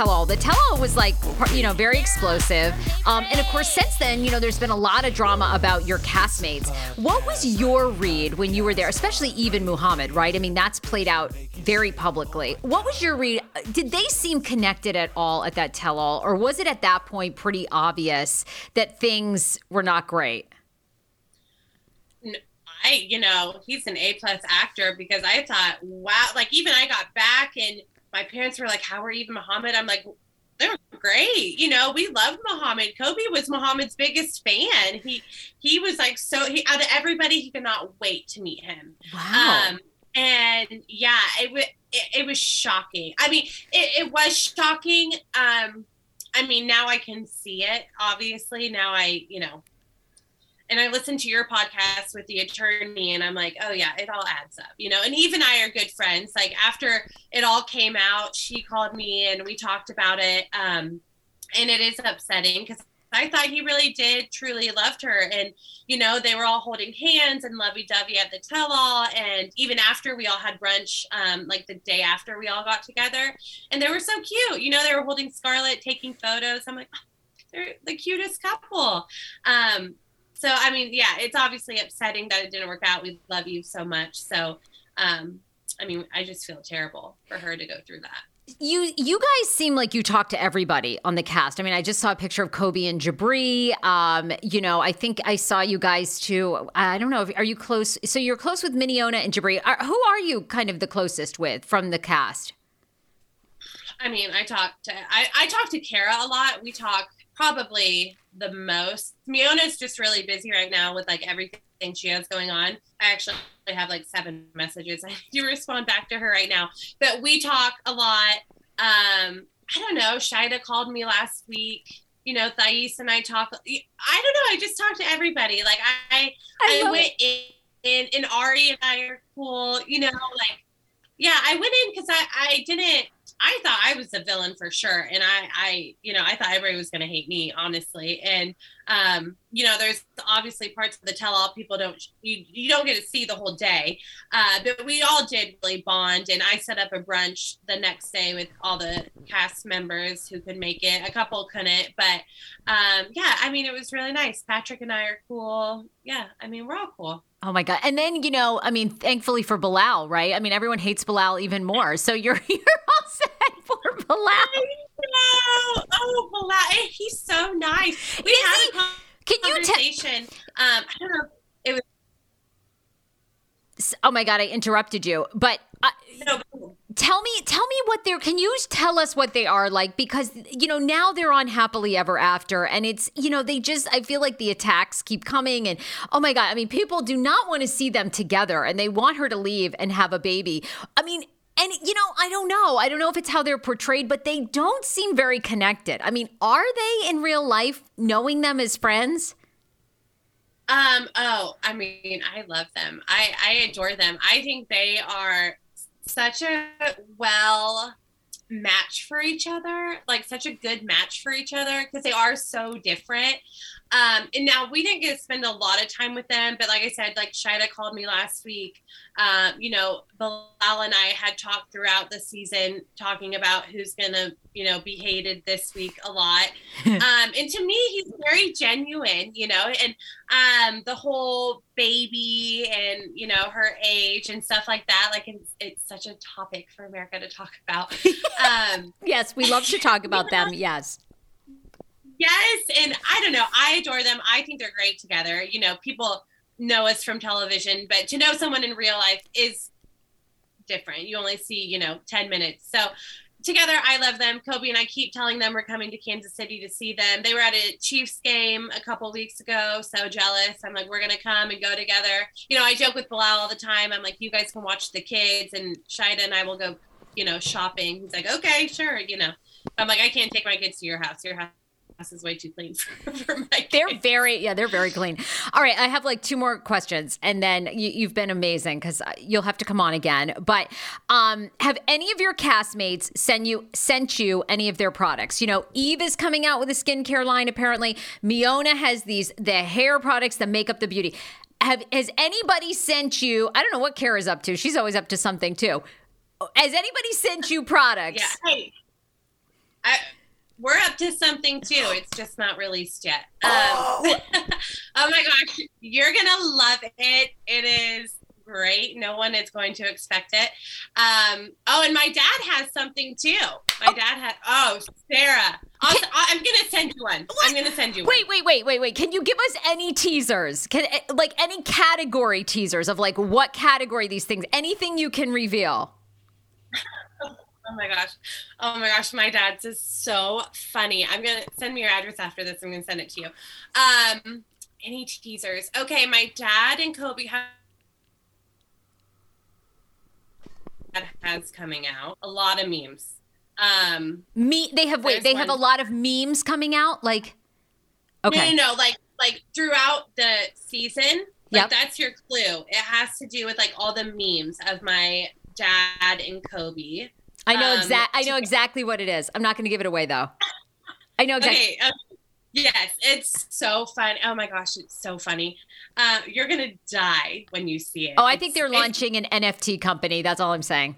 The tell-all. The tell-all was like, you know, very explosive. Um, and of course, since then, you know, there's been a lot of drama about your castmates. What was your read when you were there, especially even Mohammed, right? I mean, that's played out very publicly. What was your read? Did they seem connected at all at that tell-all, or was it at that point pretty obvious that things were not great? I, you know, he's an A plus actor because I thought, wow, like even I got back and my parents were like, "How are and Mohammed?" I'm like, "They're great." You know, we loved Mohammed. Kobe was Mohammed's biggest fan. He he was like so. He out of everybody, he could not wait to meet him. Wow. Um, and yeah, it was it, it, was shocking. I mean, it, it was shocking. Um, I mean, now I can see it. Obviously, now I you know and I listened to your podcast with the attorney and I'm like, oh yeah, it all adds up, you know. And Yve and I are good friends. Like after it all came out, she called me and we talked about it. Um, and it is upsetting because I thought he really did truly loved her. And, you know, they were all holding hands and lovey dovey at the tell all. And even after we all had brunch, um, like the day after we all got together, and they were so cute. You know, they were holding Scarlett, taking photos. I'm like, oh, they're the cutest couple. Um, so I mean, yeah, it's obviously upsetting that it didn't work out. We love you so much. So, um, I mean, I just feel terrible for her to go through that you you guys seem like you talk to everybody on the cast. I mean, I just saw a picture of Kobe and Jibri. Um, you know, I think I saw you guys too. I don't know. If, are you close? So you're close with Miona and Jibri. Are, who are you kind of the closest with from the cast? I mean, I talk to I, I talk to Kara a lot. We talk probably the most. Miona's just really busy right now with like everything she has going on. I actually have like seven messages. I do respond back to her right now. But we talk a lot. Um, I don't know. Shaeeda called me last week. You know, Thais and I talk. I don't know. I just talk to everybody. Like I, I, I went in, in, and Ari and I are cool. You know, like Yeah, I went in because I I didn't I thought I was the villain for sure, and I, I, you know, I thought everybody was going to hate me, honestly. And, um, you know, there's obviously parts of the tell-all people don't, you, you don't get to see the whole day, uh, but we all did really bond. And I set up a brunch the next day with all the cast members who could make it. A couple couldn't, but um, yeah, I mean, it was really nice. Patrick and I are cool. Yeah, I mean, we're all cool. Oh my god! And then you know, I mean, thankfully for Bilal, right? I mean, everyone hates Bilal even more. So you're you're for Bilal. Oh, oh, Bilal, he's so nice. We Is had he? a con- Can you conversation. um, I don't know. It was Oh my god! I interrupted you, but. Uh, no, tell me tell me what they're can you tell us what they are like because you know now they're on happily ever after and it's you know they just i feel like the attacks keep coming and oh my god i mean people do not want to see them together and they want her to leave and have a baby i mean and you know i don't know i don't know if it's how they're portrayed but they don't seem very connected i mean are they in real life knowing them as friends Um, oh, I mean, I love them. I, I adore them. I think they are such a well match for each other, like such a good match for each other because they are so different. Um, and now we didn't get to spend a lot of time with them, but like I said, like Shaeeda called me last week. Um, you know, Bilal and I had talked throughout the season talking about who's gonna, you know, be hated this week a lot. um, and to me, he's very genuine, you know, and um, the whole baby and you know her age and stuff like that. Like it's, it's such a topic for America to talk about. um, yes we love to talk about them yes Yes, and I don't know. I adore them. I think they're great together. You know, people know us from television, but to know someone in real life is different. You only see, you know, 10 minutes. So together, I love them. Kobe and I keep telling them we're coming to Kansas City to see them. They were at a Chiefs game a couple weeks ago. So jealous. I'm like, we're going to come and go together. You know, I joke with Bilal all the time. I'm like, you guys can watch the kids, and Shaeeda and I will go, you know, shopping. He's like, okay, sure. You know, I'm like, I can't take my kids to your house. Your house is way too clean for, for my They're kids. very, yeah, they're very clean. All right, I have like two more questions, and then you, you've been amazing because you'll have to come on again. But um, have any of your castmates send you sent you any of their products? You know, Yve is coming out with a skincare line. Apparently, Miona has these the hair products, the makeup, the beauty. Have has anybody sent you? I don't know what Kara's up to. She's always up to something too. Has anybody sent you products? Yeah. Hey, I, we're up to something too. It's just not released yet. Um, oh. my gosh, you're gonna love it. It is great. No one is going to expect it. Um, oh, and my dad has something too. My oh. dad had. Oh, Sarah. I'll, I'm gonna send you one. I'm gonna send you. Wait, one. wait, wait, wait, wait. Can you give us any teasers? Can like any category teasers of like what category these things? Anything you can reveal? Oh my gosh. Oh my gosh. My dad's is so funny. I'm going to send me your address after this. I'm going to send it to you. Um, any teasers? Okay. My dad and Kobe have that has coming out a lot of memes. Um, me, they have, wait, they one. have a lot of memes coming out. Like, okay. No, no, no, like, like throughout the season, like yep. that's your clue. It has to do with like all the memes of my dad and Kobe. I know exact. Um, I know exactly what it is. I'm not going to give it away though. I know exactly. Okay. Um, yes, it's so fun. Oh my gosh, it's so funny. Uh, you're gonna die when you see it. Oh, I it's, think they're launching an NFT company. That's all I'm saying.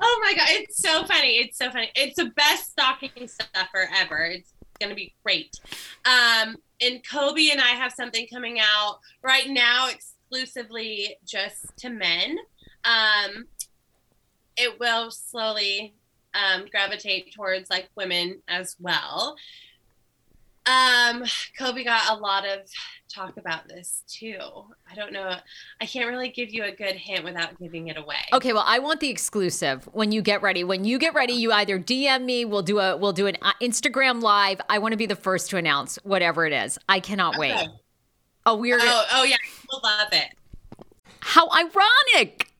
oh my god, it's so funny. It's so funny. It's the best stocking stuffer ever. It's gonna be great. Um, and Kobe and I have something coming out right now exclusively just to men. Um, it will slowly um, gravitate towards like women as well. Um, Kobe got a lot of talk about this too. I don't know. I can't really give you a good hint without giving it away. Okay, well, I want the exclusive when you get ready. When you get ready, you either DM me, we'll do a we'll do an uh, Instagram live. I want to be the first to announce whatever it is. I cannot okay. wait. Oh, we're Oh, oh yeah, we'll love it. How ironic.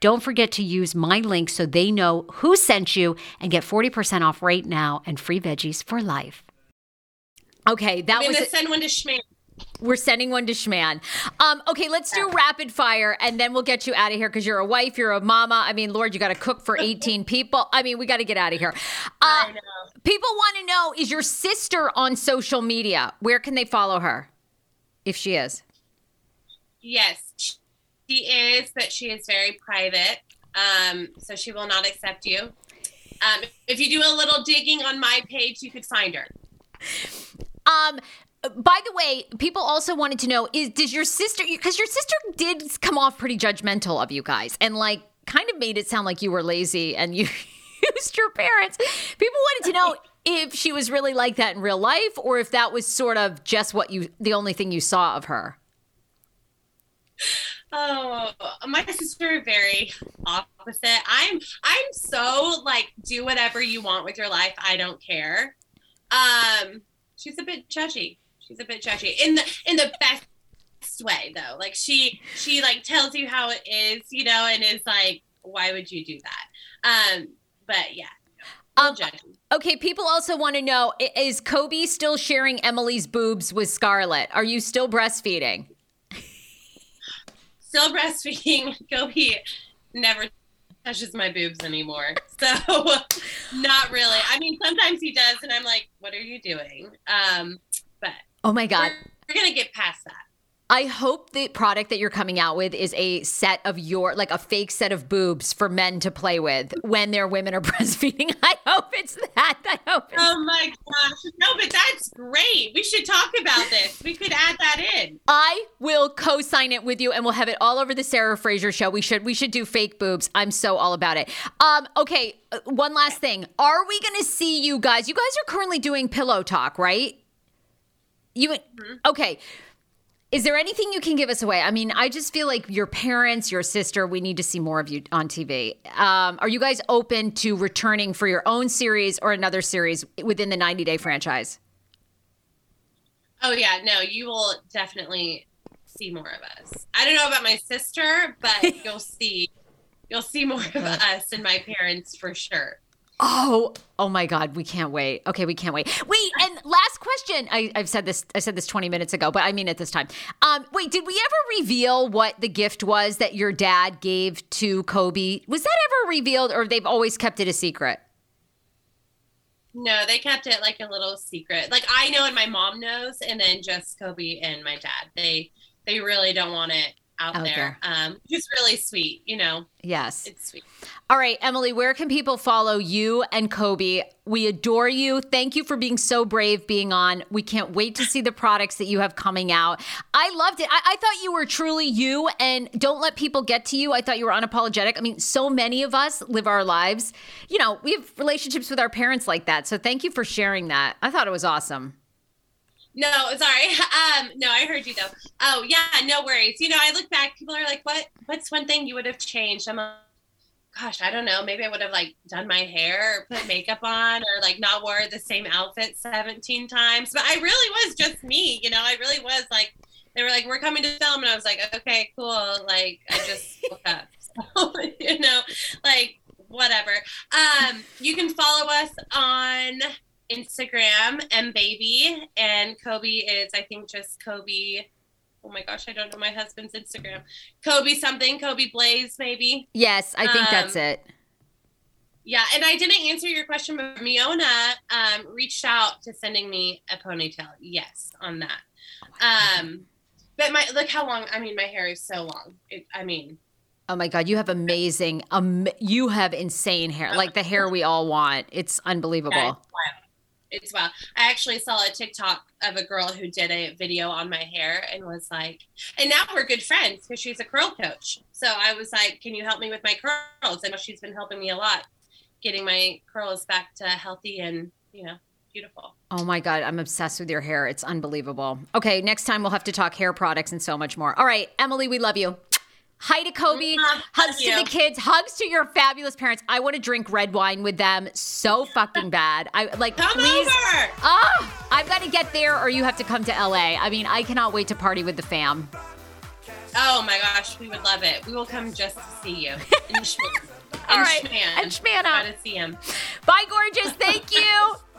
Don't forget to use my link so they know who sent you and get 40% off right now and free veggies for life. Okay, that I'm was gonna send one to Schman. we're sending one to Schman. Um, okay, let's do rapid fire and then we'll get you out of here because you're a wife, you're a mama. I mean, Lord, you got to cook for 18 people. I mean, we got to get out of here. Uh, I know. people want to know is your sister on social media? Where can they follow her? If she is. Yes, she is, but she is very private. Um, so she will not accept you. Um, if you do a little digging on my page, you could find her. Um, by the way, people also wanted to know is does your sister because your sister did come off pretty judgmental of you guys and like kind of made it sound like you were lazy and you used your parents. People wanted to know if she was really like that in real life or if that was sort of just what you the only thing you saw of her. Oh, my sister very opposite. I'm I'm so like do whatever you want with your life. I don't care. Um, she's a bit judgy. She's a bit judgy in the in the best way though. Like she she like tells you how it is, you know, and is like, why would you do that? Um, but yeah, Um, okay, people also want to know is Kobe still sharing Emily's boobs with Scarlett? Are you still breastfeeding? Still breastfeeding. Kobe never touches my boobs anymore. So not really. I mean, sometimes he does, and I'm like, what are you doing? Um, but Oh my god. we're, we're gonna get past that. I hope the product that you're coming out with is a set of your like a fake set of boobs for men to play with when their women are breastfeeding. I hope it's that. I hope it's Oh my gosh. No, but that's great. We should talk about this. We could add that in. I will co-sign it with you and we'll have it all over the Sarah Fraser show. We should we should do fake boobs. I'm so all about it. Um okay, uh, one last thing. Are we going to see you guys? You guys are currently doing pillow talk, right? You Okay. Is there anything you can give us away? I mean, I just feel like your parents, your sister, we need to see more of you on TV. Um, are you guys open to returning for your own series or another series within the 90 day franchise? Oh yeah, no, you will definitely see more of us. I don't know about my sister, but you'll see you'll see more of us and my parents for sure. Oh, oh my God, we can't wait. Okay, we can't wait. Wait, and last question. I, I've said this. I said this twenty minutes ago, but I mean it this time. Um, wait, did we ever reveal what the gift was that your dad gave to Kobe? Was that ever revealed, or they've always kept it a secret? No, they kept it like a little secret. Like I know and my mom knows, and then just Kobe and my dad. They they really don't want it out, Out there. Um, it's really sweet, you know. Yes. It's sweet. All right, Emily, where can people follow you and Kobe? We adore you. Thank you for being so brave being on. We can't wait to see the products that you have coming out. I loved it. I, I thought you were truly you, and don't let people get to you. I thought you were unapologetic. I mean, so many of us live our lives. You know, we have relationships with our parents like that. So thank you for sharing that. I thought it was awesome. No, sorry. Um, no, I heard you though. Oh yeah, no worries. You know, I look back, people are like, What what's one thing you would have changed? I'm like, gosh, I don't know. Maybe I would have like done my hair or put makeup on or like not wore the same outfit 17 times. But I really was just me, you know, I really was like they were like, We're coming to film and I was like, Okay, cool. Like I just woke up. So, you know, like whatever. Um, you can follow us on Instagram and baby and Kobe is I think just Kobe. Oh my gosh, I don't know my husband's Instagram. Kobe something, Kobe Blaise maybe. Yes, I think that's Um, it. Yeah, and I didn't answer your question, but Miona um, reached out to sending me a ponytail. Yes, on that. Um, but my look how long. I mean, my hair is so long. It, I mean, Oh my God, you have amazing, um, you have insane hair, like the hair we all want. It's unbelievable. Yeah, it's. It's wild. I actually saw a TikTok of a girl who did a video on my hair and was like, and now we're good friends because she's a curl coach. So I was like, can you help me with my curls? Know she's been helping me a lot, getting my curls back to healthy and, you know, beautiful. Oh my God, I'm obsessed with your hair. It's unbelievable. Okay, next time we'll have to talk hair products and so much more. All right, Emily, we love you. Hi to Kobe. Mwah. Hugs Love to you. the kids. Hugs to your fabulous parents. I want to drink red wine with them so fucking bad. I like Come please. over. Ah, I've got to get there, or you have to come to LA. I mean, I cannot wait to party with the fam. Oh my gosh, we would love it. We will come just to see you. And Schman. All And right. Schman. And Schman. Gotta see him. Bye, gorgeous. Thank you.